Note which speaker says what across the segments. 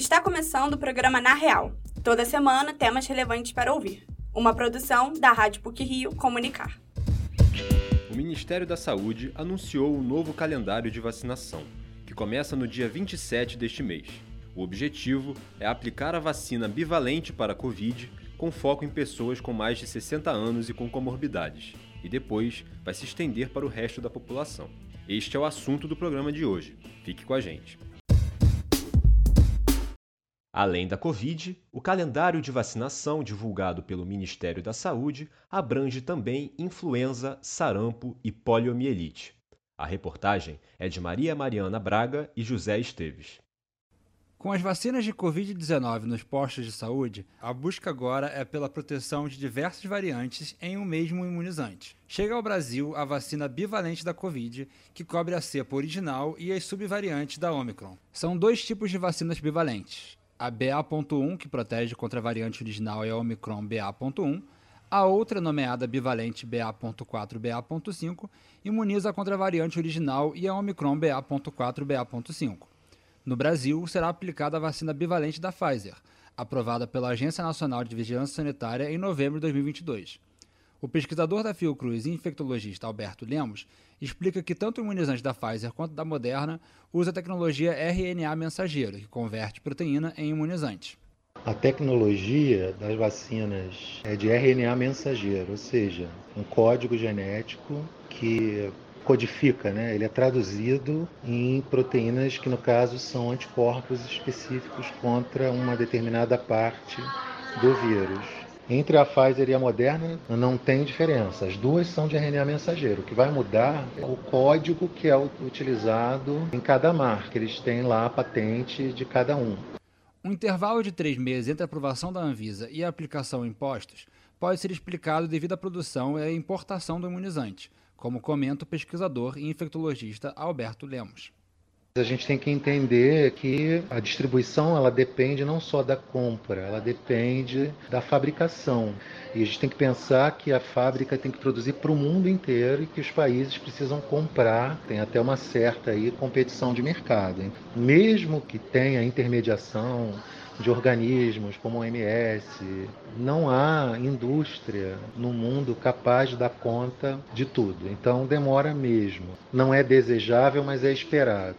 Speaker 1: Está começando o programa Na Real. Toda semana, temas relevantes para ouvir. Uma produção da Rádio PUC Rio Comunicar.
Speaker 2: O Ministério da Saúde anunciou o novo calendário de vacinação, que começa no dia 27 deste mês. O objetivo é aplicar a vacina bivalente para a Covid, com foco em pessoas com mais de 60 anos e com comorbidades, e depois vai se estender para o resto da população. Este é o assunto do programa de hoje. Fique com a gente. Além da Covid, o calendário de vacinação divulgado pelo Ministério da Saúde abrange também influenza, sarampo e poliomielite. A reportagem é de Maria Mariana Braga e José Esteves.
Speaker 3: Com as vacinas de Covid-19 nos postos de saúde, a busca agora é pela proteção de diversas variantes em um mesmo imunizante. Chega ao Brasil a vacina bivalente da Covid, que cobre a cepa original e as subvariantes da Omicron. São dois tipos de vacinas bivalentes a BA.1, que protege contra a variante original, e a Omicron BA.1. A outra, nomeada bivalente BA.4 BA.5, imuniza contra a variante original e a Omicron BA.4 BA.5. No Brasil, será aplicada a vacina bivalente da Pfizer, aprovada pela Agência Nacional de Vigilância Sanitária em novembro de 2022. O pesquisador da Fiocruz e infectologista Alberto Lemos explica que tanto o imunizante da Pfizer quanto da Moderna usa a tecnologia RNA mensageiro, que converte proteína em imunizante.
Speaker 4: A tecnologia das vacinas é de RNA mensageiro, ou seja, um código genético que codifica, né? ele é traduzido em proteínas que, no caso, são anticorpos específicos contra uma determinada parte do vírus. Entre a Pfizer e a Moderna não tem diferença. As duas são de RNA mensageiro. O que vai mudar é o código que é utilizado em cada marca. Eles têm lá a patente de cada um.
Speaker 3: Um intervalo de três meses entre a aprovação da Anvisa e a aplicação em postos pode ser explicado devido à produção e à importação do imunizante, como comenta o pesquisador e infectologista Alberto Lemos.
Speaker 4: A gente tem que entender que a distribuição ela depende não só da compra, ela depende da fabricação. E a gente tem que pensar que a fábrica tem que produzir para o mundo inteiro e que os países precisam comprar, tem até uma certa aí competição de mercado. Mesmo que tenha intermediação de organismos como o OMS, não há indústria no mundo capaz de dar conta de tudo. Então demora mesmo. Não é desejável, mas é esperado.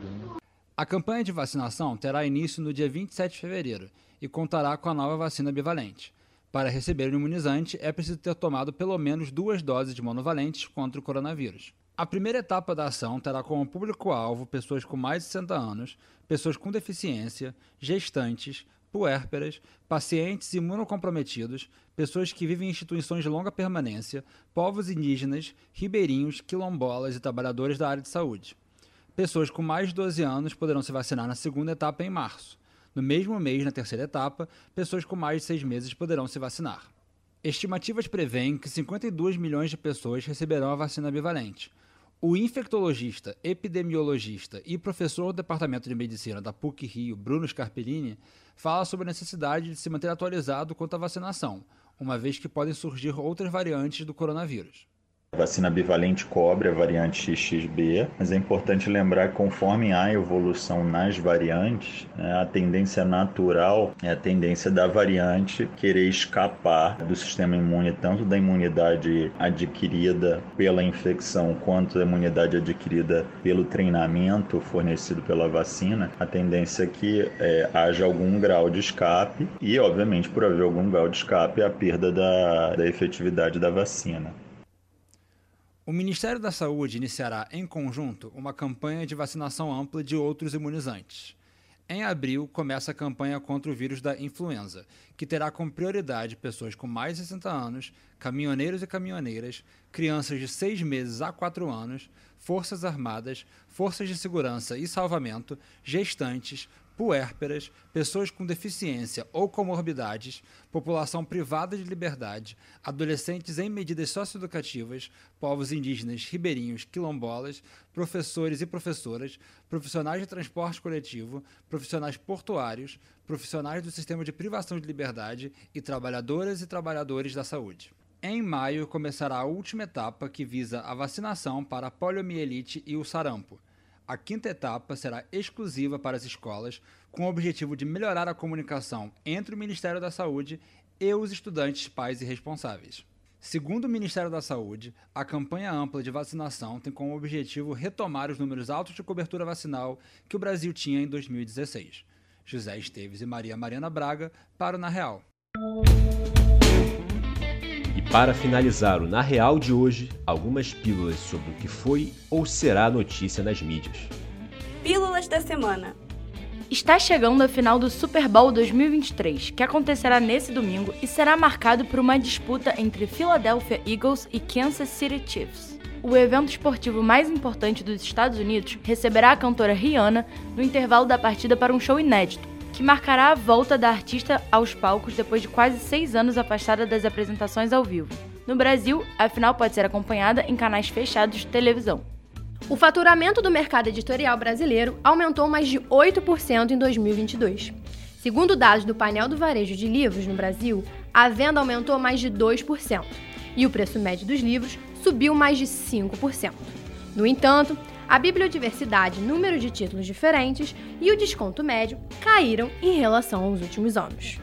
Speaker 3: A campanha de vacinação terá início no dia 27 de fevereiro e contará com a nova vacina bivalente. Para receber o imunizante, é preciso ter tomado pelo menos duas doses de monovalentes contra o coronavírus. A primeira etapa da ação terá como público-alvo pessoas com mais de 60 anos, pessoas com deficiência, gestantes, puérperas, pacientes imunocomprometidos, pessoas que vivem em instituições de longa permanência, povos indígenas, ribeirinhos, quilombolas e trabalhadores da área de saúde. Pessoas com mais de 12 anos poderão se vacinar na segunda etapa em março. No mesmo mês, na terceira etapa, pessoas com mais de seis meses poderão se vacinar. Estimativas prevêem que 52 milhões de pessoas receberão a vacina bivalente, o infectologista, epidemiologista e professor do Departamento de Medicina da PUC Rio, Bruno Scarpellini, fala sobre a necessidade de se manter atualizado quanto à vacinação, uma vez que podem surgir outras variantes do coronavírus.
Speaker 5: A vacina bivalente cobre a variante XXB, mas é importante lembrar que conforme há evolução nas variantes, né, a tendência natural é a tendência da variante querer escapar do sistema imune, tanto da imunidade adquirida pela infecção quanto da imunidade adquirida pelo treinamento fornecido pela vacina. A tendência é que é, haja algum grau de escape e, obviamente, por haver algum grau de escape, a perda da, da efetividade da vacina.
Speaker 3: O Ministério da Saúde iniciará, em conjunto, uma campanha de vacinação ampla de outros imunizantes. Em abril, começa a campanha contra o vírus da influenza, que terá como prioridade pessoas com mais de 60 anos, caminhoneiros e caminhoneiras, crianças de 6 meses a 4 anos, forças armadas, forças de segurança e salvamento, gestantes, puérperas, pessoas com deficiência ou comorbidades, população privada de liberdade, adolescentes em medidas socioeducativas, povos indígenas, ribeirinhos, quilombolas, professores e professoras, profissionais de transporte coletivo, profissionais portuários, profissionais do sistema de privação de liberdade e trabalhadoras e trabalhadores da saúde. Em maio começará a última etapa que visa a vacinação para a poliomielite e o sarampo. A quinta etapa será exclusiva para as escolas, com o objetivo de melhorar a comunicação entre o Ministério da Saúde e os estudantes, pais e responsáveis. Segundo o Ministério da Saúde, a campanha ampla de vacinação tem como objetivo retomar os números altos de cobertura vacinal que o Brasil tinha em 2016. José Esteves e Maria Mariana Braga para o Na Real.
Speaker 2: Para finalizar o Na Real de hoje, algumas pílulas sobre o que foi ou será notícia nas mídias.
Speaker 1: Pílulas da semana.
Speaker 6: Está chegando a final do Super Bowl 2023, que acontecerá nesse domingo e será marcado por uma disputa entre Philadelphia Eagles e Kansas City Chiefs. O evento esportivo mais importante dos Estados Unidos receberá a cantora Rihanna no intervalo da partida para um show inédito, que marcará a volta da artista aos palcos depois de quase seis anos afastada das apresentações ao vivo. No Brasil, a final pode ser acompanhada em canais fechados de televisão.
Speaker 7: O faturamento do mercado editorial brasileiro aumentou mais de 8% em 2022. Segundo dados do painel do varejo de livros no Brasil, a venda aumentou mais de 2% e o preço médio dos livros subiu mais de 5%. No entanto, a bibliodiversidade, número de títulos diferentes e o desconto médio caíram em relação aos últimos anos.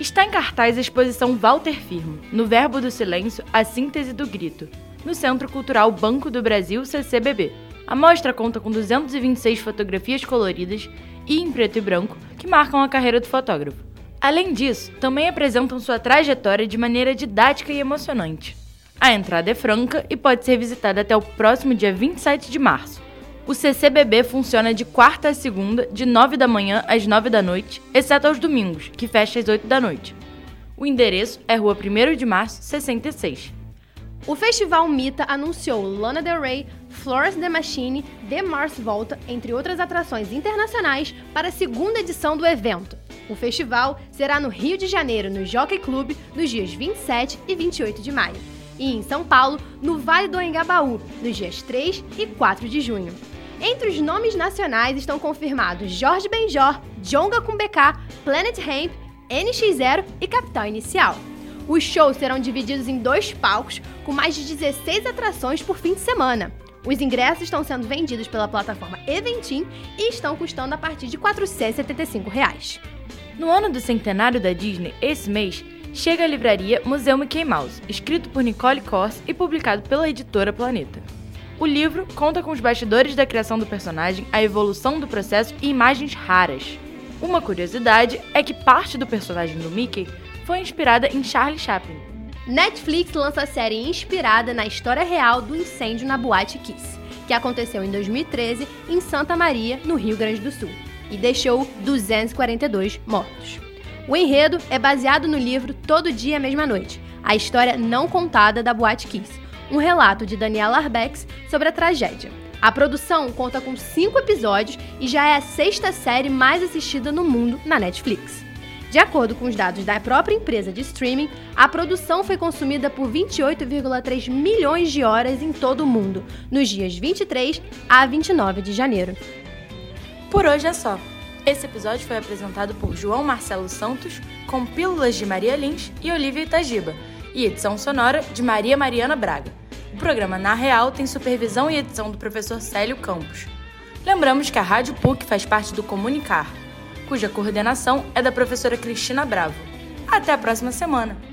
Speaker 6: Está em cartaz a exposição Walter Firmo, no Verbo do Silêncio, a síntese do grito, no Centro Cultural Banco do Brasil, CCBB. A mostra conta com 226 fotografias coloridas e em preto e branco que marcam a carreira do fotógrafo. Além disso, também apresentam sua trajetória de maneira didática e emocionante. A entrada é franca e pode ser visitada até o próximo dia 27 de março. O CCBB funciona de quarta a segunda, de 9 da manhã às 9 da noite, exceto aos domingos, que fecha às 8 da noite. O endereço é Rua 1 de Março, 66.
Speaker 7: O festival Mita anunciou Lana Del Rey, Florence The Machine, The Mars Volta, entre outras atrações internacionais, para a segunda edição do evento. O festival será no Rio de Janeiro, no Jockey Club, nos dias 27 e 28 de maio, e em São Paulo, no Vale do Engabaú, nos dias 3 e 4 de junho. Entre os nomes nacionais estão confirmados Jorge Benjor, Jonga com BK, Planet Hemp, NX0 e Capital Inicial. Os shows serão divididos em dois palcos, com mais de 16 atrações por fim de semana. Os ingressos estão sendo vendidos pela plataforma Eventim e estão custando a partir de 475 reais.
Speaker 6: No ano do centenário da Disney, esse mês, chega a livraria Museu Mickey Mouse, escrito por Nicole Kors e publicado pela editora Planeta. O livro conta com os bastidores da criação do personagem, a evolução do processo e imagens raras. Uma curiosidade é que parte do personagem do Mickey foi inspirada em Charlie Chaplin.
Speaker 7: Netflix lança a série inspirada na história real do incêndio na Boate Kiss, que aconteceu em 2013 em Santa Maria, no Rio Grande do Sul, e deixou 242 mortos. O enredo é baseado no livro Todo Dia, Mesma Noite, a história não contada da Boate Kiss, um relato de Daniela Arbex sobre a tragédia. A produção conta com cinco episódios e já é a sexta série mais assistida no mundo na Netflix. De acordo com os dados da própria empresa de streaming, a produção foi consumida por 28,3 milhões de horas em todo o mundo, nos dias 23 a 29 de janeiro.
Speaker 6: Por hoje é só. Esse episódio foi apresentado por João Marcelo Santos, com pílulas de Maria Lins e Olivia Itagiba, e edição sonora de Maria Mariana Braga. O programa Na Real tem supervisão e edição do professor Célio Campos. Lembramos que a Rádio PUC faz parte do Comunicar, cuja coordenação é da professora Cristina Bravo. Até a próxima semana!